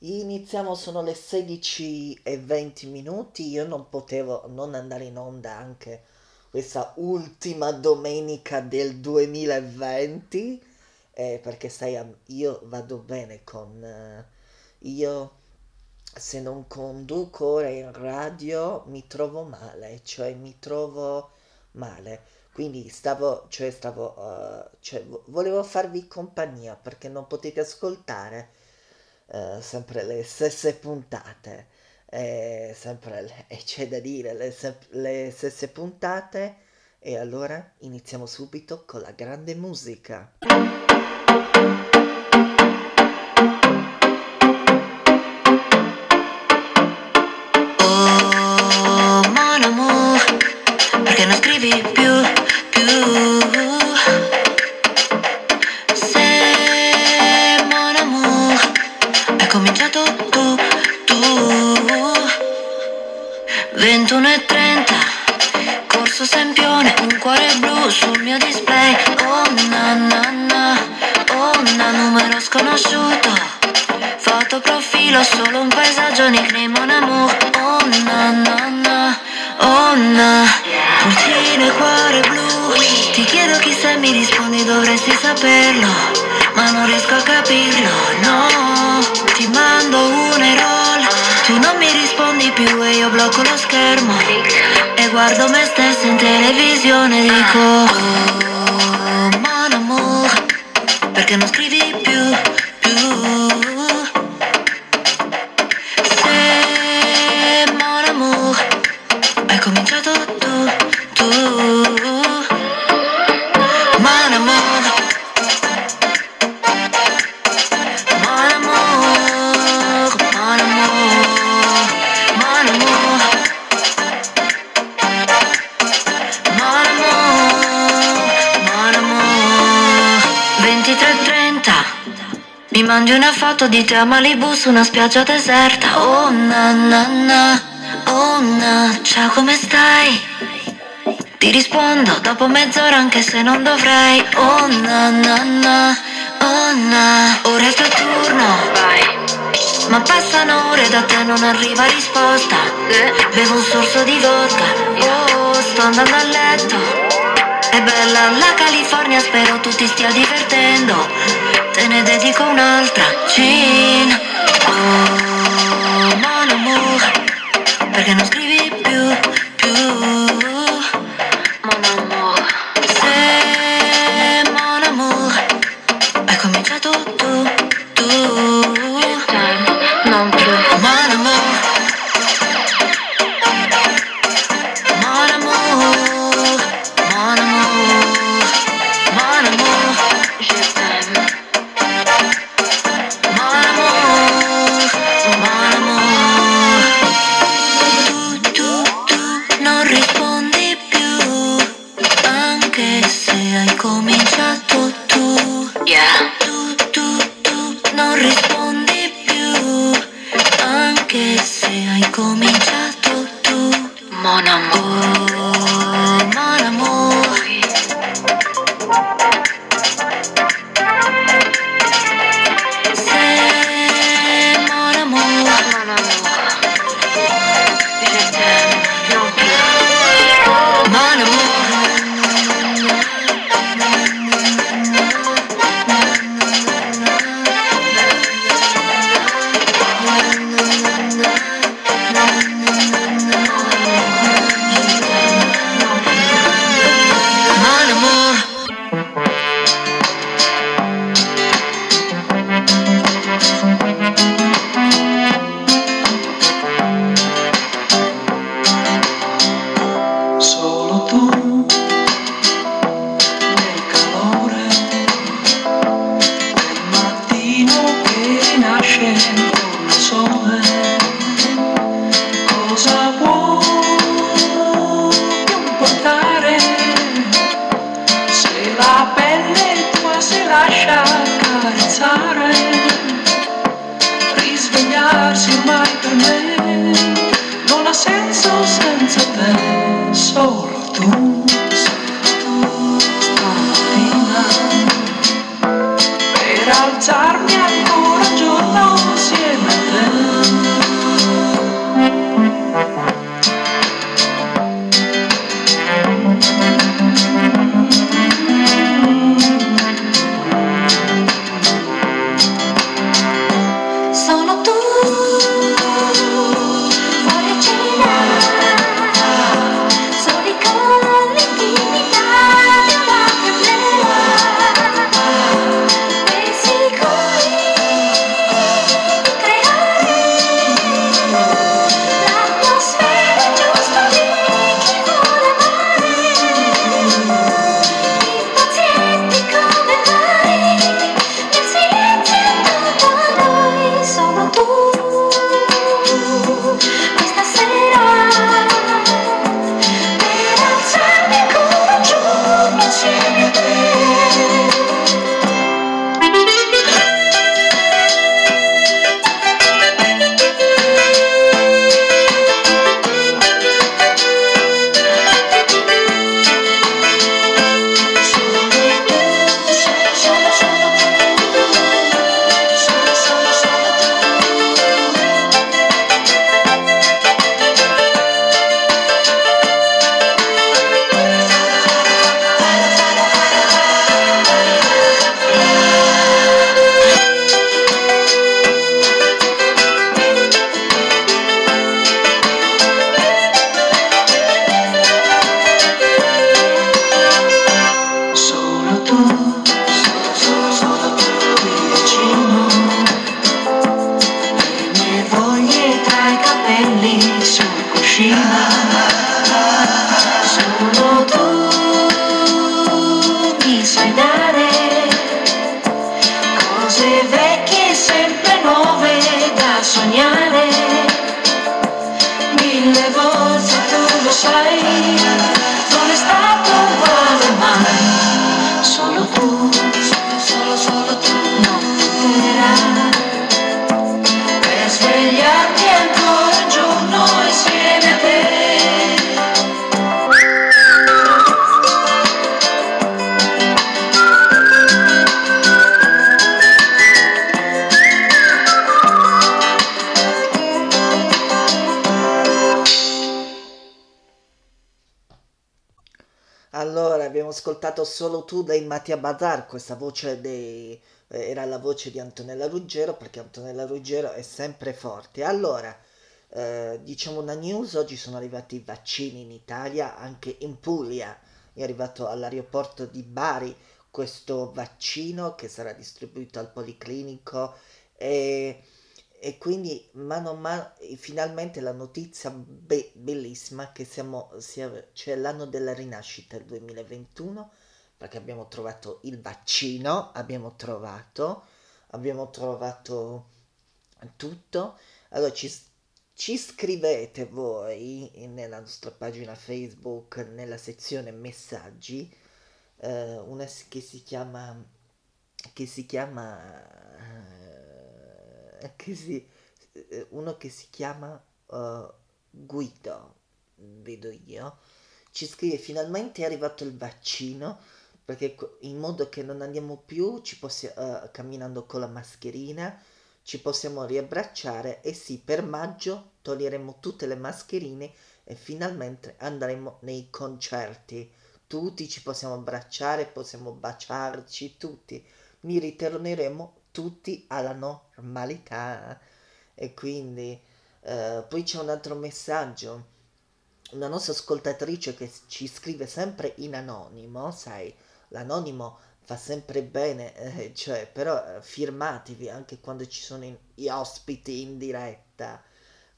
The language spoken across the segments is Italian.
Iniziamo, sono le 16 e 20 minuti, io non potevo non andare in onda anche questa ultima domenica del 2020, eh, perché sai, io vado bene con... eh, io se non conduco ora in radio mi trovo male, cioè mi trovo male. Quindi stavo, cioè stavo, eh, cioè vo- volevo farvi compagnia perché non potete ascoltare eh, sempre le stesse puntate, eh, sempre le- e c'è da dire le, le stesse puntate. E allora iniziamo subito con la grande musica. Sconosciuto. Foto profilo, solo un paesaggio, nickname mon amour. Oh na na na, oh na Pulcine, cuore blu. Ti chiedo chi sei, mi rispondi dovresti saperlo. Ma non riesco a capirlo, no. Ti mando un e-roll Tu non mi rispondi più e io blocco lo schermo. E guardo me stesso in televisione e dico Oh mon amour. Perché non scrivi foto di te a Malibu su una spiaggia deserta. Oh na na na. Oh na. Ciao come stai? Ti rispondo dopo mezz'ora anche se non dovrei. Oh na na na. Oh na. Ora è il tuo turno. Ma passano ore da te non arriva risposta. Bevo un sorso di vodka. Oh sto andando a letto. È bella la California, spero tu ti stia divertendo. Te ne dedico un'altra, Cin. Oh, mon amour, perché non scrivi ascoltato solo tu dei Mattia Bazar, questa voce dei... eh, era la voce di Antonella Ruggero, perché Antonella Ruggero è sempre forte. Allora, eh, diciamo una news, oggi sono arrivati i vaccini in Italia, anche in Puglia, è arrivato all'aeroporto di Bari questo vaccino che sarà distribuito al Policlinico e e quindi mano a mano, finalmente la notizia be- bellissima che siamo, sia, c'è l'anno della rinascita, il 2021, perché abbiamo trovato il vaccino, abbiamo trovato, abbiamo trovato tutto. Allora ci, ci scrivete voi nella nostra pagina Facebook, nella sezione messaggi, eh, una che si chiama, che si chiama che si, eh, uno che si chiama uh, Guido, vedo io, ci scrive finalmente è arrivato il vaccino perché in modo che non andiamo più possi- uh, camminando con la mascherina, ci possiamo riabbracciare e sì, per maggio toglieremo tutte le mascherine e finalmente andremo nei concerti. Tutti ci possiamo abbracciare, possiamo baciarci, tutti. Mi ritorneremo tutti alla normalità. E quindi eh, poi c'è un altro messaggio. Una nostra ascoltatrice che ci scrive sempre in anonimo, sai, l'anonimo fa sempre bene, eh, cioè, però eh, firmatevi anche quando ci sono in, gli ospiti in diretta,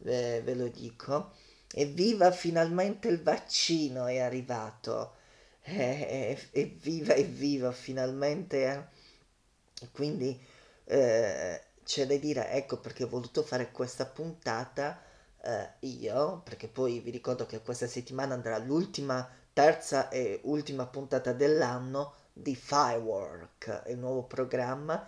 eh, ve lo dico. Evviva finalmente il vaccino è arrivato. Eh, evviva, evviva, finalmente. Quindi eh, c'è da dire, ecco perché ho voluto fare questa puntata eh, io, perché poi vi ricordo che questa settimana andrà l'ultima, terza e ultima puntata dell'anno di Firework, il nuovo programma,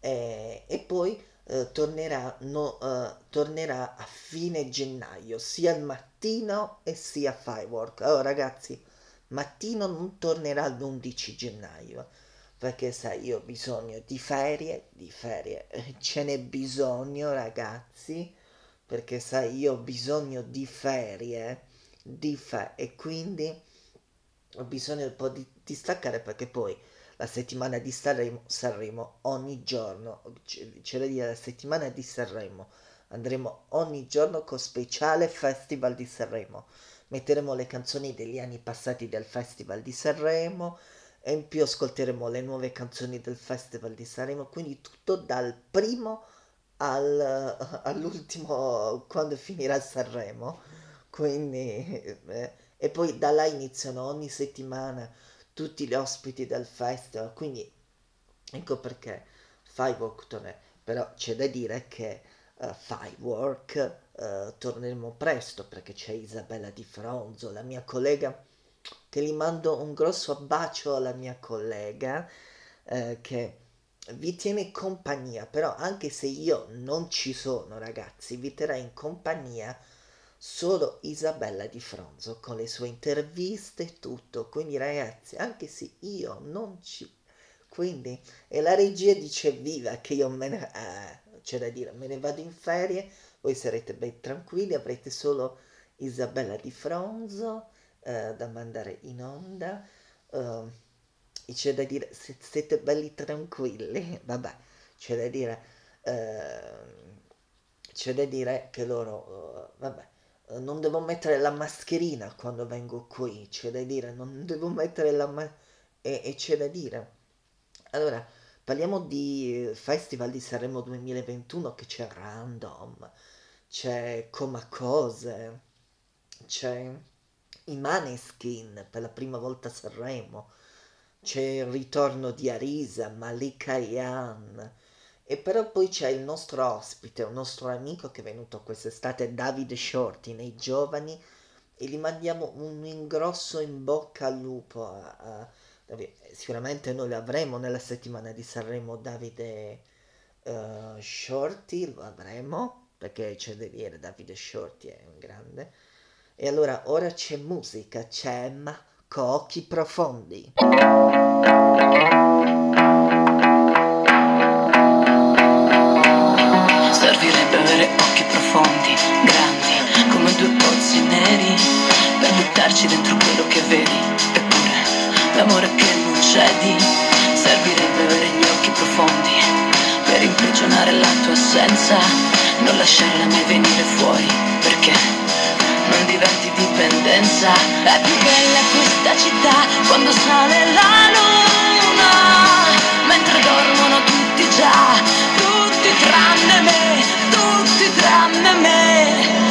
eh, e poi eh, tornerà, no, uh, tornerà a fine gennaio, sia il mattino e sia Firework. Allora ragazzi, mattino non tornerà l'11 gennaio perché sai io ho bisogno di ferie, di ferie, ce n'è bisogno ragazzi, perché sai io ho bisogno di ferie, di fe- e quindi ho bisogno un po' di, di staccare perché poi la settimana di Sanremo, Sanremo ogni giorno, c'è da dire la settimana di Sanremo, andremo ogni giorno con speciale Festival di Sanremo, metteremo le canzoni degli anni passati del Festival di Sanremo, e in più ascolteremo le nuove canzoni del Festival di Sanremo, quindi tutto dal primo al, all'ultimo quando finirà Sanremo. Quindi, eh, e poi da là iniziano ogni settimana tutti gli ospiti del festival, quindi ecco perché Firework torna. Però c'è da dire che uh, Firework uh, torneremo presto perché c'è Isabella Di Fronzo, la mia collega che gli mando un grosso bacio alla mia collega eh, che vi tiene compagnia, però anche se io non ci sono ragazzi, vi terrà in compagnia solo Isabella Di Fronzo con le sue interviste e tutto, quindi ragazzi, anche se io non ci... Quindi, e la regia dice viva che io me ne... Eh, c'è da dire, me ne vado in ferie, voi sarete ben tranquilli, avrete solo Isabella Di Fronzo, eh, da mandare in onda. Uh, c'è da dire, se siete belli tranquilli, vabbè, c'è da dire, uh, c'è da dire che loro, uh, vabbè, non devo mettere la mascherina quando vengo qui, c'è da dire, non devo mettere la mascherina, e, e c'è da dire. Allora, parliamo di Festival di Sanremo 2021 che c'è Random, c'è Coma Cose, c'è i Maneskin per la prima volta a Sanremo, c'è il ritorno di Arisa, Malika Yan, e però poi c'è il nostro ospite, un nostro amico che è venuto quest'estate, Davide Shorty, nei giovani, e gli mandiamo un ingrosso in bocca al lupo. A, a, sicuramente noi lo avremo nella settimana di Sanremo, Davide uh, Shorty, lo avremo, perché c'è da dire, Davide Shorty è un grande e allora ora c'è musica, c'è Emma con occhi profondi. Buttarci dentro quello che vedi. Eppure, la l'amore che non cedi, servirebbe avere gli occhi profondi per imprigionare la tua assenza, non lasciarla mai venire fuori, perché non diventi dipendenza. È più bella questa città quando sale la luna, mentre dormono tutti già, tutti tranne me, tutti tranne me.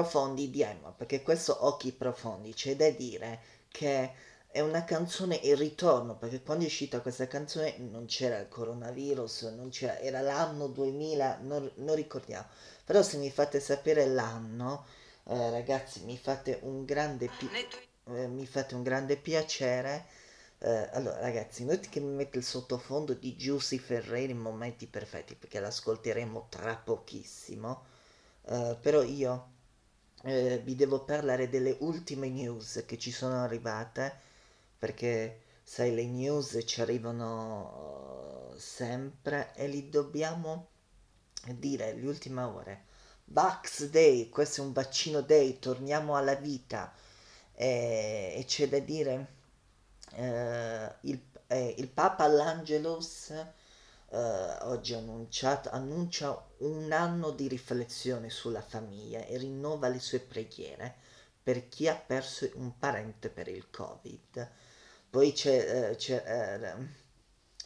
Profondi di Emma, perché questo Occhi Profondi c'è da dire che è una canzone in ritorno, perché quando è uscita questa canzone non c'era il coronavirus, non c'era, era l'anno 2000, non, non ricordiamo. Però se mi fate sapere l'anno, eh, ragazzi, mi fate un grande, pi- eh, mi fate un grande piacere. Eh, allora, ragazzi, inutile che mi mette il sottofondo di Giussi Ferreri in momenti perfetti, perché l'ascolteremo tra pochissimo. Eh, però io eh, vi devo parlare delle ultime news che ci sono arrivate, perché sai, le news ci arrivano eh, sempre e li dobbiamo dire le ultime ore. Vax Day, questo è un vaccino day, torniamo alla vita e, e c'è da dire eh, il, eh, il Papa all'Angelus eh, oggi annuncia un anno di riflessione sulla famiglia e rinnova le sue preghiere per chi ha perso un parente per il Covid. Poi c'è, eh, c'è, eh,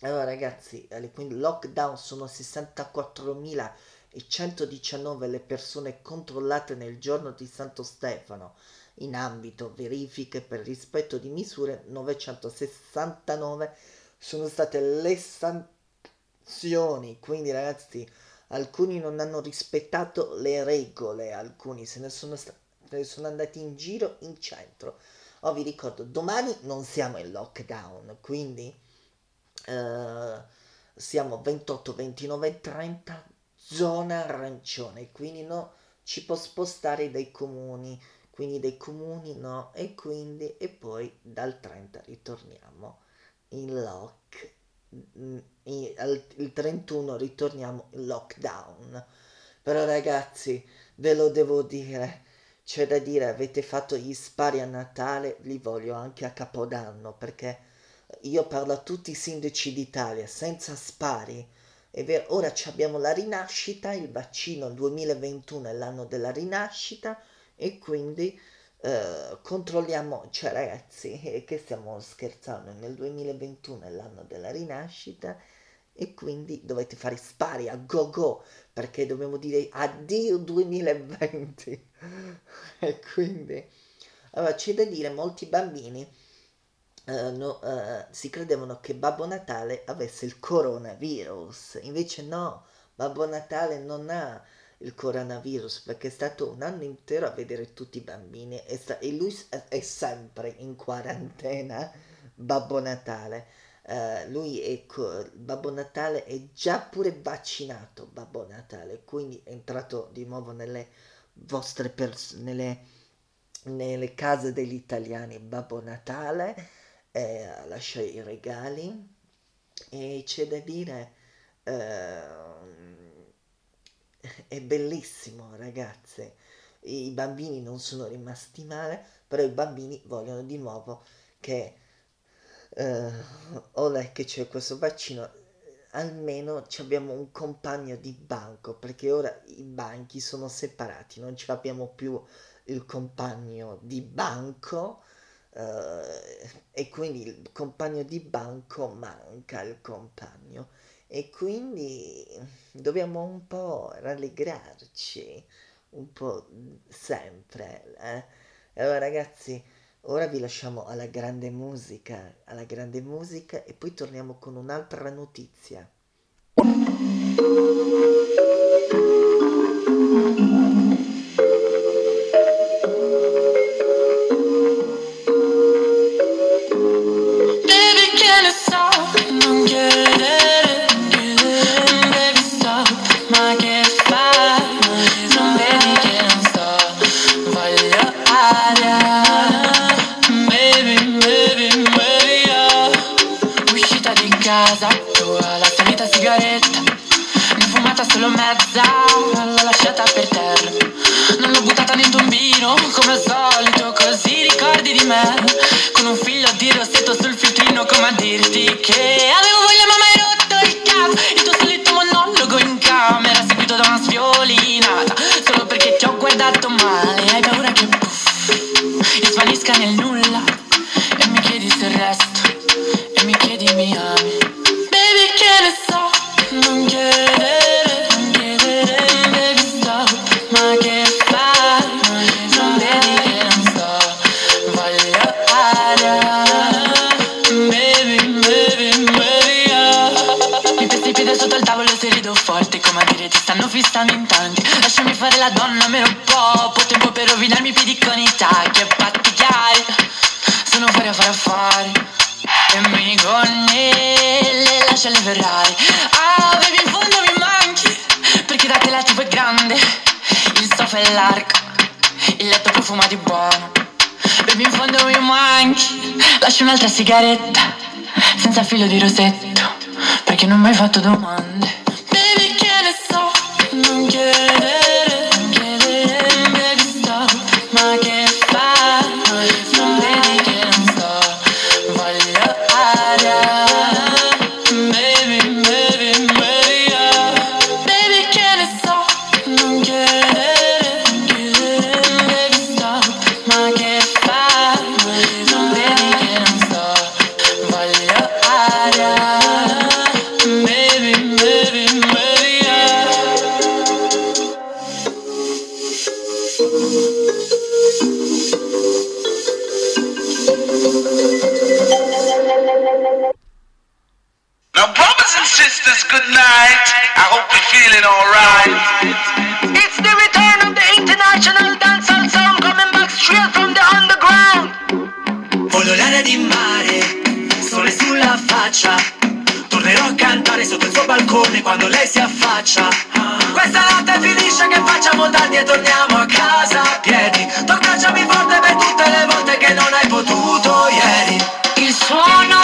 allora ragazzi, quindi lockdown sono 64.119 le persone controllate nel giorno di Santo Stefano in ambito verifiche per rispetto di misure 969 sono state le sanzioni quindi ragazzi alcuni non hanno rispettato le regole alcuni se ne sono, sta- sono andati in giro in centro. Oh vi ricordo domani non siamo in lockdown quindi eh, siamo 28 29 e 30 zona arancione quindi no ci può spostare dai comuni quindi dei comuni no, e quindi e poi dal 30 ritorniamo in lock, in- al- il 31 ritorniamo in lockdown. Però ragazzi, ve lo devo dire, c'è da dire, avete fatto gli spari a Natale, li voglio anche a Capodanno, perché io parlo a tutti i sindaci d'Italia, senza spari È vero, ora abbiamo la rinascita, il vaccino 2021 è l'anno della rinascita e quindi eh, controlliamo, cioè ragazzi, eh, che stiamo scherzando, nel 2021 è l'anno della rinascita e quindi dovete fare spari a go go perché dobbiamo dire addio 2020 e quindi allora c'è da dire molti bambini eh, no, eh, si credevano che Babbo Natale avesse il coronavirus. Invece no Babbo Natale non ha il coronavirus perché è stato un anno intero a vedere tutti i bambini e, sta- e lui è sempre in quarantena Babbo Natale eh, lui è co- Babbo Natale è già pure vaccinato Babbo Natale quindi è entrato di nuovo nelle vostre persone nelle, nelle case degli italiani. Babbo Natale eh, lascia i regali. E c'è da dire ehm, è bellissimo ragazze. I bambini non sono rimasti male però i bambini vogliono di nuovo che eh, ora che c'è questo vaccino, almeno abbiamo un compagno di banco, perché ora i banchi sono separati, non ci abbiamo più il compagno di banco eh, e quindi il compagno di banco manca il compagno e quindi dobbiamo un po' rallegrarci un po' sempre. Eh? Allora ragazzi, Ora vi lasciamo alla grande musica, alla grande musica e poi torniamo con un'altra notizia. Solo mezza, l'ho lasciata per terra, non l'ho buttata nel tombino, come al solito, così ricordi di me, con un filo di rossetto sul filtrino, come a dirti che avevo voglia ma mai rotto il cazzo, il tuo solito monologo in camera, seguito da una sviolinata, solo perché ti ho guardato male, dire ti stanno fissando in tanti. Lasciami fare la donna meno poco tempo per rovinarmi i piedi con i tacchi E patti chiari Sono fuori a fare affari. E mini gonnelle Lascia le Ferrari. Ah baby in fondo mi manchi Perché da te la tipo è grande. Il sofà è largo Il letto profuma di buono. Baby in fondo mi manchi Lascio un'altra sigaretta Senza filo di rosetto Perché non mi hai fatto domande Now, brothers and sisters, good night. I hope you're feeling alright. It's the return of the international dancehall sound coming back straight from the underground. Voglio l'aria di mare, sole sulla faccia. Tornerò a cantare sotto il suo balcone quando lei si affaccia. Questa notte finisce che facciamo tardi e torniamo a casa a piedi. Tu abbracciami forte per tutte le volte che non hai potuto ieri. Il suono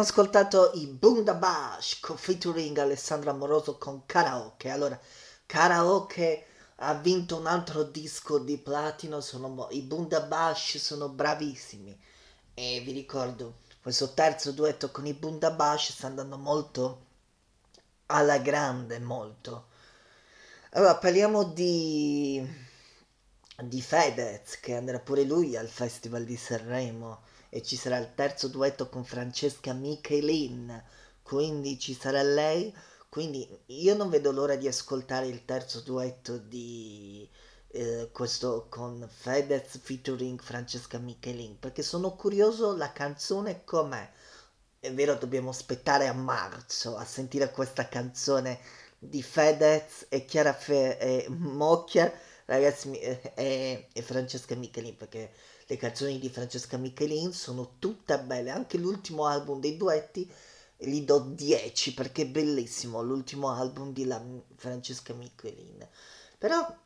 abbiamo ascoltato i Bundabash con featuring Alessandro Amoroso con Karaoke. Allora, Karaoke ha vinto un altro disco di platino, sono i Bundabash sono bravissimi. E vi ricordo, questo terzo duetto con i Bundabash sta andando molto alla grande, molto. Allora, parliamo di, di Fedez, che andrà pure lui al Festival di Sanremo e ci sarà il terzo duetto con Francesca Michelin, quindi ci sarà lei, quindi io non vedo l'ora di ascoltare il terzo duetto di eh, questo con Fedez featuring Francesca Michelin, perché sono curioso la canzone com'è. È vero, dobbiamo aspettare a marzo a sentire questa canzone di Fedez e Chiara Fe- e Mocchia, ragazzi, e, e- e Francesca Michelin, perché le canzoni di Francesca Michelin sono tutte belle, anche l'ultimo album dei duetti gli do 10 perché è bellissimo l'ultimo album di Francesca Michelin. Però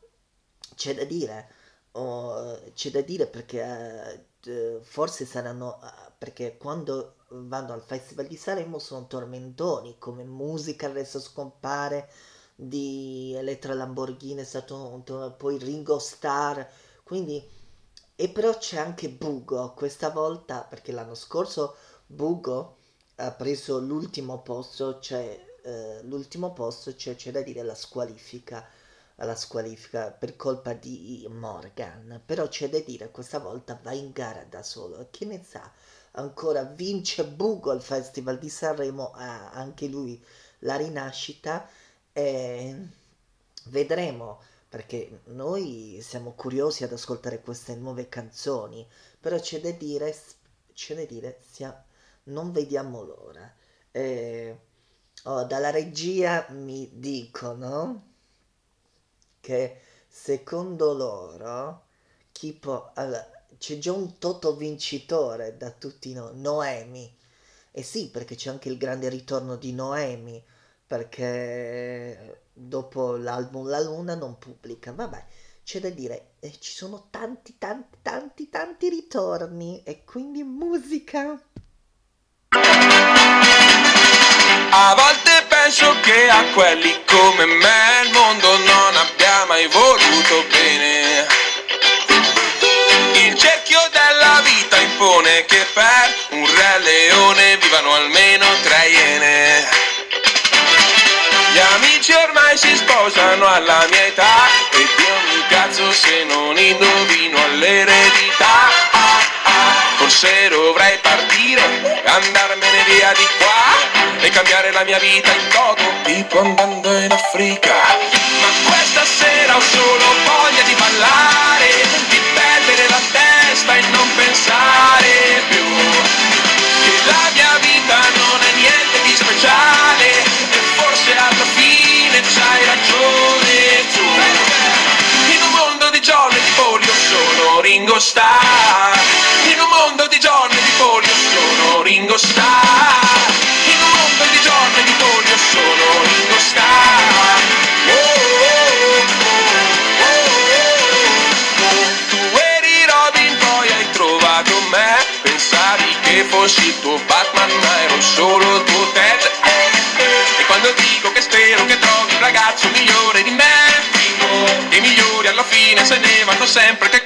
c'è da dire, oh, c'è da dire perché eh, forse saranno, perché quando vanno al Festival di Sanremo sono tormentoni, come musica adesso scompare di Elettra Lamborghini, è stato un poi Ringo Starr, quindi... E però c'è anche Bugo, questa volta, perché l'anno scorso Bugo ha preso l'ultimo posto, cioè eh, l'ultimo posto, cioè c'è da dire la squalifica, la squalifica per colpa di Morgan, però c'è da dire questa volta va in gara da solo, chi ne sa, ancora vince Bugo al Festival di Sanremo, ha anche lui la rinascita. E vedremo perché noi siamo curiosi ad ascoltare queste nuove canzoni, però c'è da dire, c'è da dire, sia- non vediamo l'ora. Eh, oh, dalla regia mi dicono che secondo loro chi può, allora, c'è già un toto vincitore da tutti noi, Noemi. E sì, perché c'è anche il grande ritorno di Noemi, perché dopo l'album La Luna non pubblica. Vabbè, c'è da dire, eh, ci sono tanti, tanti, tanti, tanti ritorni e quindi musica. A volte penso che a quelli come me il mondo non abbia mai voluto bene. Il cerchio della vita impone che per un re leone vivano almeno ormai si sposano alla mia età e io mi cazzo se non indovino all'eredità. Ah, ah. Forse dovrei partire e andarmene via di qua e cambiare la mia vita in toto, tipo andando in Africa. Ma questa sera ho solo voglia di ballare, di perdere la testa e non pensare più Ringo Starr. In un mondo di giorni di polio sono Ringo Starr. In un mondo di giorni di polio sono Ringo Starr. Tu eri Robin poi hai trovato me. Pensavi che fossi il tuo Batman ma ero solo tuo Ted. E quando dico che spero che trovi un ragazzo migliore di me che i migliori alla fine se ne vanno sempre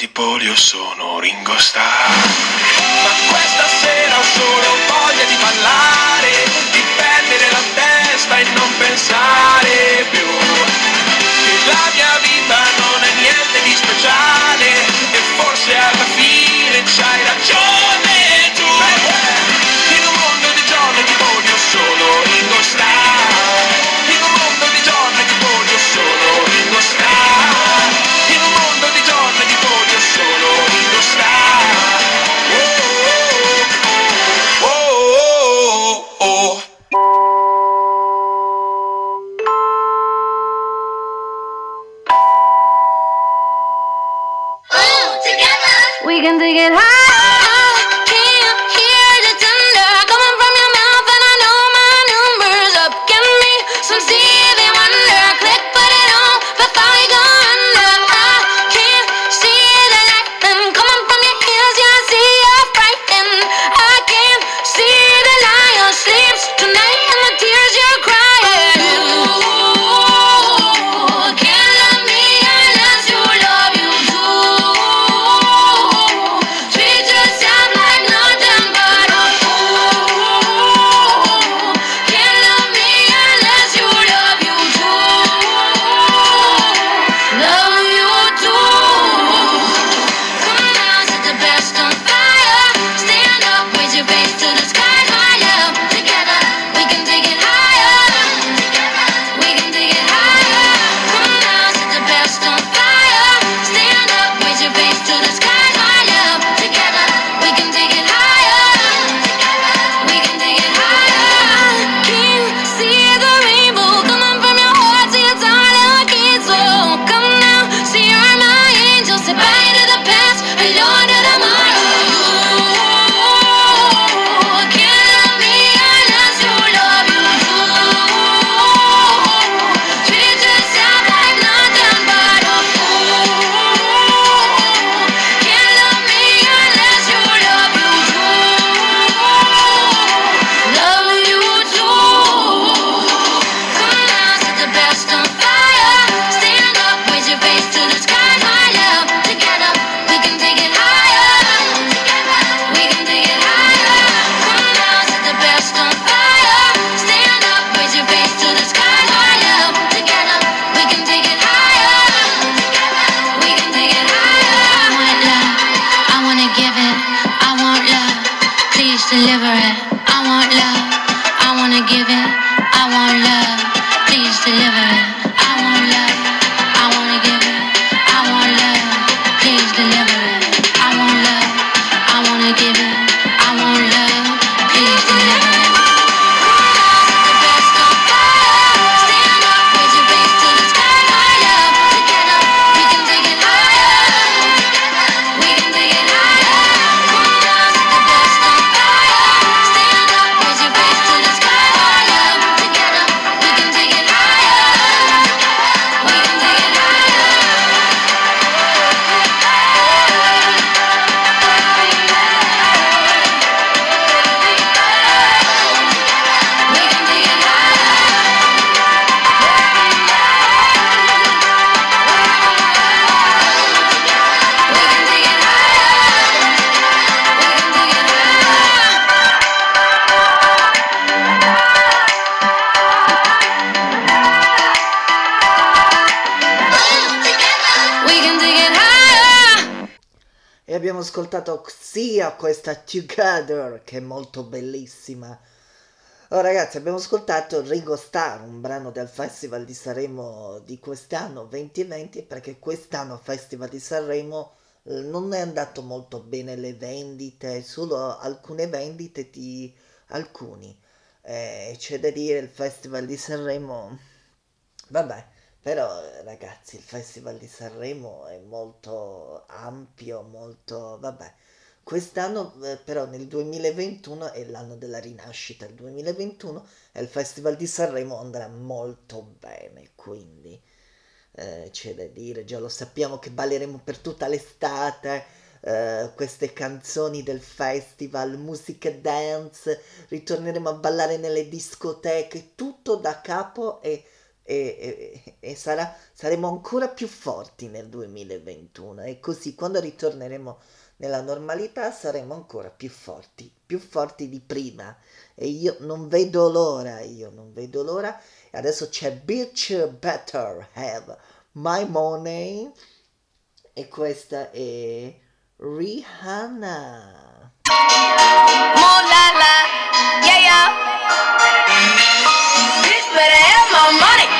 di polio sono Ringo Starr. Ma questa sera ho solo voglia di parlare, di perdere la testa e non pensare. ascoltato sia questa Together, che è molto bellissima. Oh, ragazzi, abbiamo ascoltato Rigo Starr, un brano del Festival di Sanremo di quest'anno 2020, perché quest'anno Festival di Sanremo eh, non è andato molto bene le vendite, solo alcune vendite di alcuni. Eh, c'è da dire il Festival di Sanremo. Vabbè, però ragazzi, il Festival di Sanremo è molto ampio, molto... vabbè. Quest'anno eh, però nel 2021 è l'anno della rinascita, il 2021 e il Festival di Sanremo andrà molto bene, quindi eh, c'è da dire, già lo sappiamo che balleremo per tutta l'estate eh, queste canzoni del festival, musica dance, ritorneremo a ballare nelle discoteche, tutto da capo e e, e, e sarà, saremo ancora più forti nel 2021 e così quando ritorneremo nella normalità saremo ancora più forti, più forti di prima. E io non vedo l'ora, io non vedo l'ora. E adesso c'è Bitch Better Have My Money. E questa è Rihanna. Molala, yeah yeah, bitch better have my money.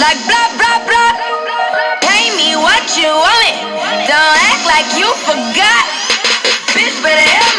like blah blah blah. Pay me what you want it. Don't act like you forgot, bitch. Better.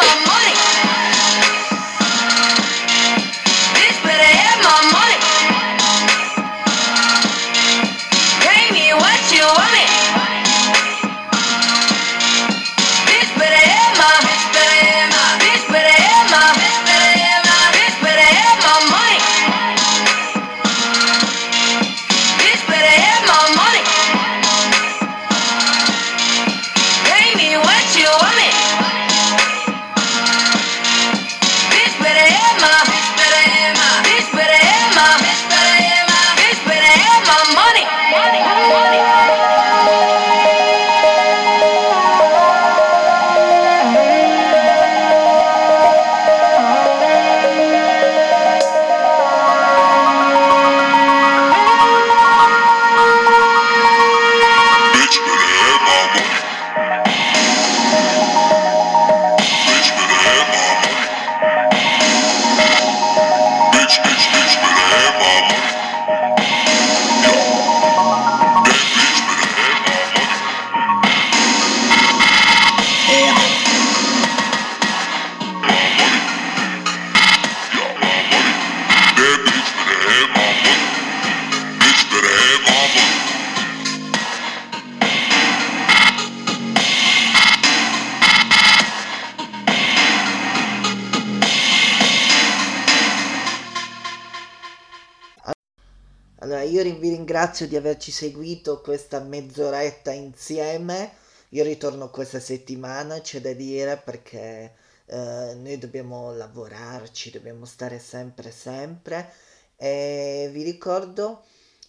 ringrazio di averci seguito questa mezz'oretta insieme. Io ritorno questa settimana, c'è da dire, perché eh, noi dobbiamo lavorarci, dobbiamo stare sempre, sempre. E vi ricordo,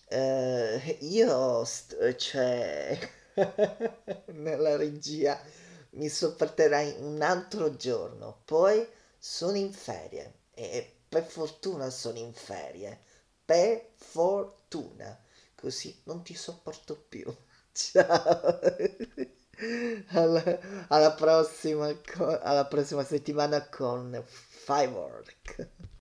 eh, io, st- cioè, nella regia mi sopporterai un altro giorno, poi sono in ferie e per fortuna sono in ferie, per fortuna così non ti sopporto più. Ciao. Alla, alla prossima, alla prossima settimana con Firework.